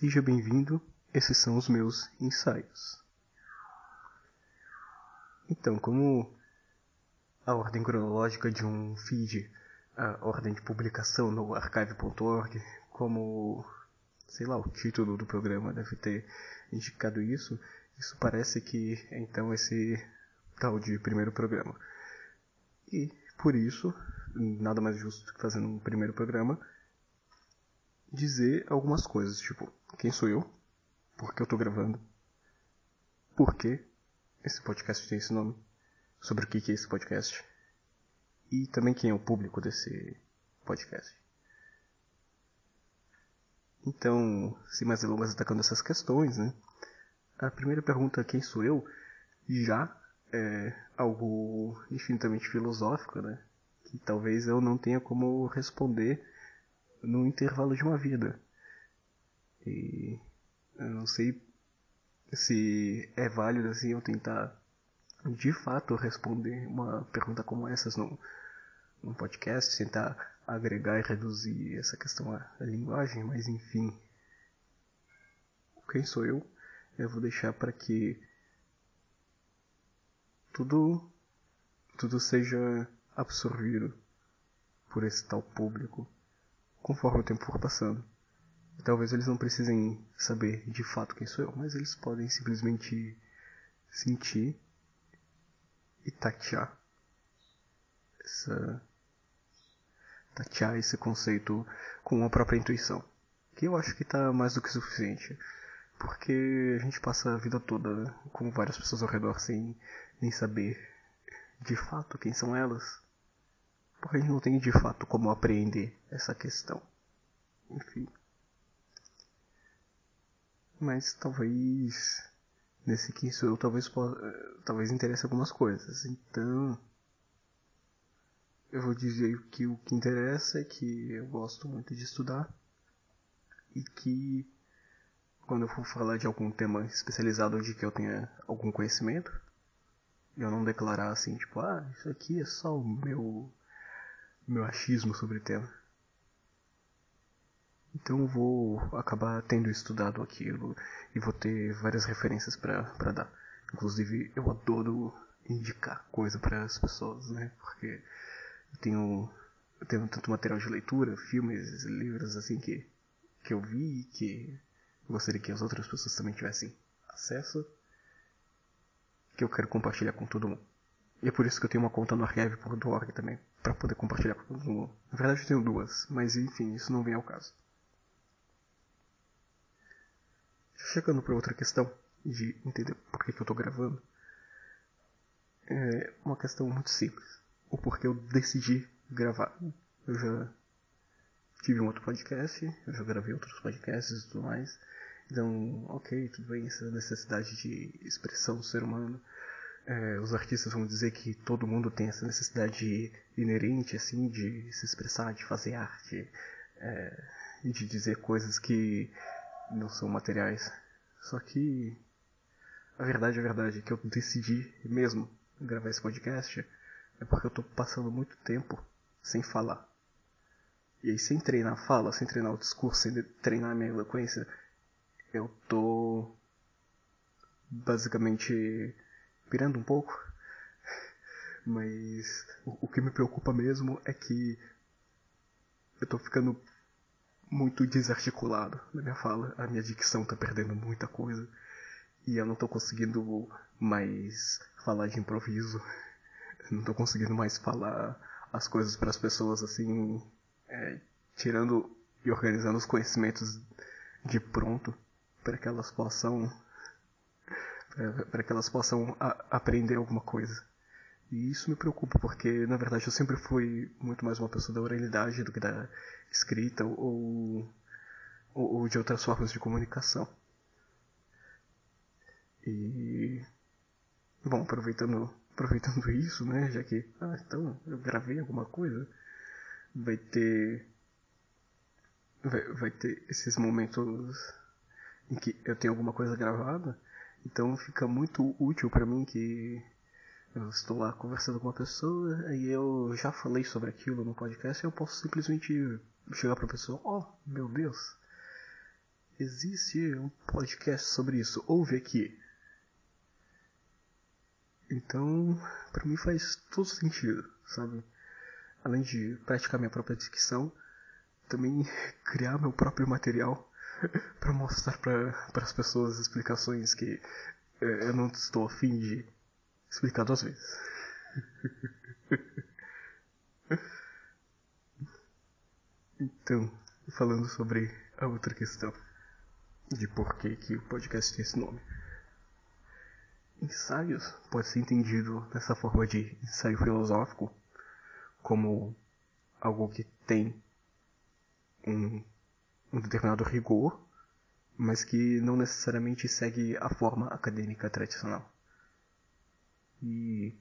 Seja bem-vindo, esses são os meus ensaios. Então, como a ordem cronológica de um feed, a ordem de publicação no archive.org, como, sei lá, o título do programa deve ter indicado isso, isso parece que é então esse tal de primeiro programa. E, por isso, nada mais justo que fazendo um primeiro programa, dizer algumas coisas, tipo, quem sou eu? Por que eu tô gravando? Por que esse podcast tem esse nome? Sobre o que é esse podcast? E também quem é o público desse podcast. Então, sem mais delongas atacando essas questões, né? A primeira pergunta, quem sou eu, já é algo infinitamente filosófico, né? Que talvez eu não tenha como responder no intervalo de uma vida. E eu não sei se é válido assim eu tentar de fato responder uma pergunta como essas num, podcast, tentar agregar e reduzir essa questão à, à linguagem, mas enfim. Quem sou eu? Eu vou deixar para que tudo tudo seja absorvido por esse tal público conforme o tempo for passando. E talvez eles não precisem saber de fato quem sou eu, mas eles podem simplesmente sentir e tatear essa tatear esse conceito com a própria intuição, que eu acho que está mais do que suficiente, porque a gente passa a vida toda com várias pessoas ao redor sem nem saber de fato quem são elas porque a gente não tem de fato como apreender essa questão. Enfim. Mas talvez nesse que eu talvez talvez interesse algumas coisas. Então eu vou dizer que o que interessa é que eu gosto muito de estudar e que quando eu for falar de algum tema especializado de que eu tenha algum conhecimento, eu não declarar assim, tipo, ah, isso aqui é só o meu meu achismo sobre o tema. Então vou acabar tendo estudado aquilo e vou ter várias referências para dar. Inclusive eu adoro indicar coisa para as pessoas, né? Porque eu tenho eu tenho tanto material de leitura, filmes, livros assim que que eu vi que eu gostaria que as outras pessoas também tivessem acesso que eu quero compartilhar com todo mundo. E é por isso que eu tenho uma conta no archive.org também, para poder compartilhar com todo mundo. Na verdade eu tenho duas, mas enfim, isso não vem ao caso. Chegando para outra questão de entender por que, que eu estou gravando, é uma questão muito simples. O porquê eu decidi gravar. Eu já tive um outro podcast, eu já gravei outros podcasts e tudo mais. Então, ok, tudo bem, essa necessidade de expressão do ser humano é, os artistas vão dizer que todo mundo tem essa necessidade inerente assim de se expressar, de fazer arte é, e de dizer coisas que não são materiais. Só que a verdade é a verdade que eu decidi mesmo gravar esse podcast é porque eu tô passando muito tempo sem falar. E aí sem treinar a fala, sem treinar o discurso, sem treinar a minha eloquência, eu tô basicamente pirando um pouco. Mas o, o que me preocupa mesmo é que eu tô ficando muito desarticulado na minha fala. A minha dicção tá perdendo muita coisa. E eu não tô conseguindo mais falar de improviso. Eu não tô conseguindo mais falar as coisas para as pessoas assim, é, tirando e organizando os conhecimentos de pronto para que elas possam para que elas possam aprender alguma coisa. E isso me preocupa, porque na verdade eu sempre fui muito mais uma pessoa da oralidade do que da escrita ou, ou, ou de outras formas de comunicação. E. Bom, aproveitando, aproveitando isso, né, já que. Ah, então eu gravei alguma coisa, vai ter. Vai, vai ter esses momentos em que eu tenho alguma coisa gravada então fica muito útil para mim que eu estou lá conversando com uma pessoa e eu já falei sobre aquilo no podcast e eu posso simplesmente chegar para a pessoa, oh meu Deus, existe um podcast sobre isso, ouve aqui. Então, para mim faz todo sentido, sabe? Além de praticar minha própria dicção, também criar meu próprio material para mostrar para as pessoas explicações que eh, eu não estou afim de explicar duas vezes. então, falando sobre a outra questão de por que, que o podcast tem esse nome. Ensaios pode ser entendido dessa forma de ensaio filosófico como algo que tem um, um determinado rigor, mas que não necessariamente segue a forma acadêmica tradicional. E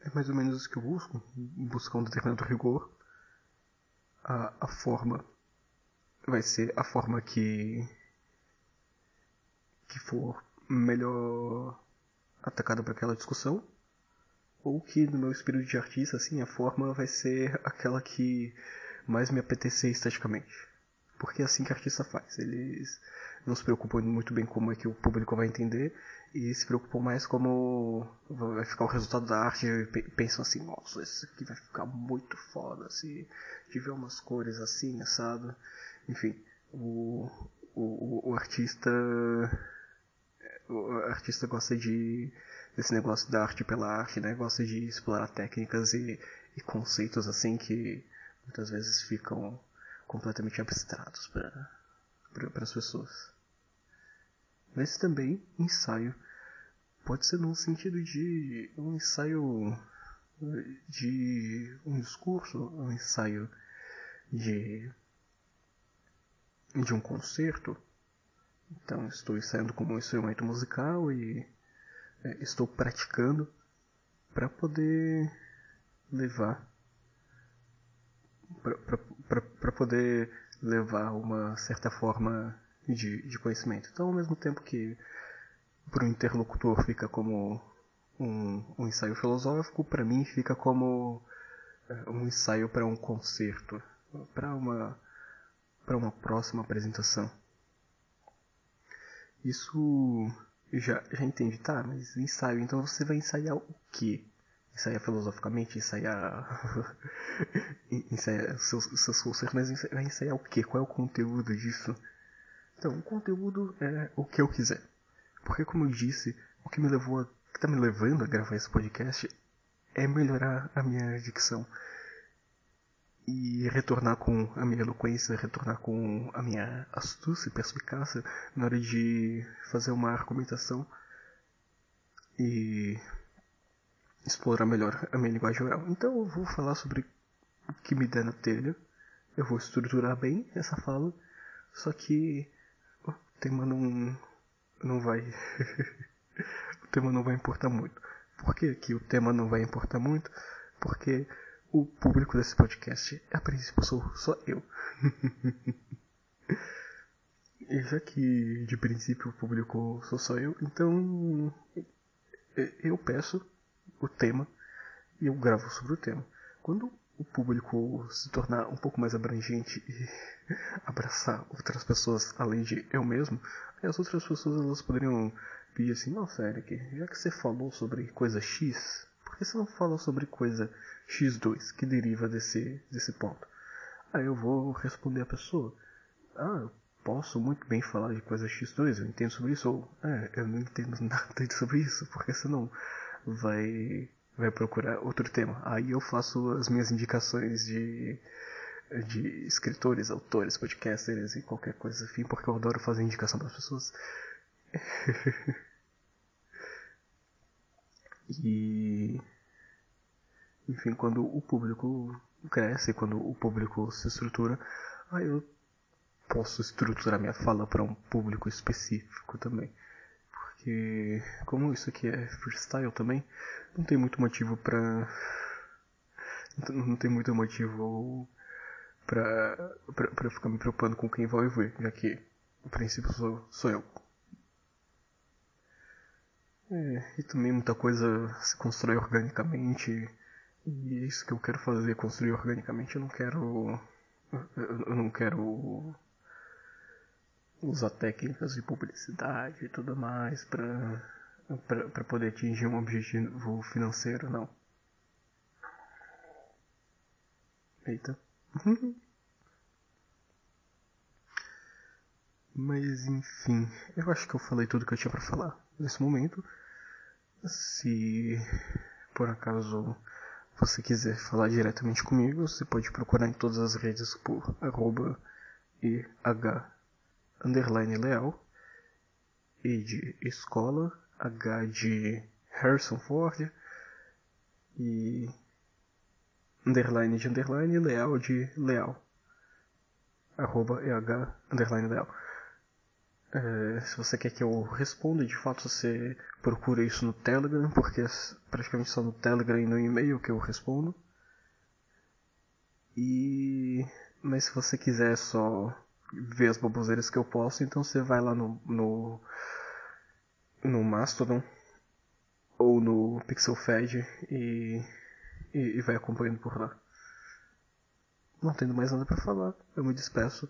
é mais ou menos isso que eu busco, buscar um determinado rigor. A, a forma vai ser a forma que que for melhor atacada para aquela discussão ou que no meu espírito de artista assim a forma vai ser aquela que mais me apetecer esteticamente porque é assim que a artista faz eles não se preocupam muito bem como é que o público vai entender e se preocupam mais como vai ficar o resultado da arte e pensam assim, nossa, isso aqui vai ficar muito foda se tiver umas cores assim, assado. Enfim, o, o, o artista o artista gosta de desse negócio da arte pela arte, né? Gosta de explorar técnicas e, e conceitos assim que muitas vezes ficam completamente abstratos para as pessoas. Mas também ensaio pode ser no sentido de um ensaio de um discurso, um ensaio de de um concerto. Então estou ensaiando como um instrumento musical e é, estou praticando para poder levar para poder levar uma certa forma de, de conhecimento. Então, ao mesmo tempo que para o interlocutor fica como um, um ensaio filosófico, para mim fica como é, um ensaio para um concerto, para uma uma próxima apresentação. Isso já já entendi, tá? Mas ensaio, então você vai ensaiar o quê? Ensaiar filosoficamente, ensaiar ensaiar seus, seus concertos, mas vai ensaiar o quê? Qual é o conteúdo disso? Então, o conteúdo é o que eu quiser. Porque, como eu disse, o que me levou a, que está me levando a gravar esse podcast é melhorar a minha dicção e retornar com a minha eloquência, retornar com a minha astúcia e perspicácia na hora de fazer uma argumentação e explorar melhor a minha linguagem oral. Então eu vou falar sobre o que me der na telha, eu vou estruturar bem essa fala, só que tema não, não vai. o tema não vai importar muito. Por que, que o tema não vai importar muito? Porque o público desse podcast, a princípio, sou só eu. e já que de princípio o público sou só eu, então eu peço o tema e eu gravo sobre o tema. Quando o público se tornar um pouco mais abrangente e abraçar outras pessoas além de eu mesmo, as outras pessoas elas poderiam pedir assim, nossa Eric, já que você falou sobre coisa X, por que você não fala sobre coisa X2 que deriva desse, desse ponto? Aí eu vou responder a pessoa, ah, eu posso muito bem falar de coisa X2, eu entendo sobre isso, ou é, eu não entendo nada sobre isso, porque senão vai vai procurar outro tema. Aí eu faço as minhas indicações de, de escritores, autores, podcasters e qualquer coisa assim, porque eu adoro fazer indicação para as pessoas. e. Enfim, quando o público cresce, quando o público se estrutura, aí eu posso estruturar minha fala para um público específico também. Porque, como isso aqui é freestyle também, não tem muito motivo pra. Não tem muito motivo pra, pra, pra ficar me preocupando com quem vai ver, já que o princípio sou, sou eu. É, e também muita coisa se constrói organicamente. E é isso que eu quero fazer, construir organicamente. Eu não quero. Eu não quero usar técnicas de publicidade e tudo mais para poder atingir um objetivo financeiro, não. Eita. Mas enfim, eu acho que eu falei tudo que eu tinha para falar nesse momento. Se por acaso você quiser falar diretamente comigo, você pode procurar em todas as redes por arroba e h underline leal. E de escola, H de Harrison Ford. E underline de underline leal de leal. Arroba EH underline leal. É, se você quer que eu responda, de fato você procura isso no Telegram, porque é praticamente só no Telegram e no e-mail que eu respondo. E mas se você quiser só ver as baboseiras que eu posto, então você vai lá no no, no Mastodon ou no PixelFed e, e, e vai acompanhando por lá. Não tendo mais nada para falar, eu me despeço.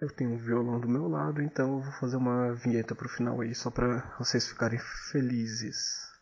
Eu tenho um violão do meu lado, então eu vou fazer uma vinheta pro final aí só para vocês ficarem felizes.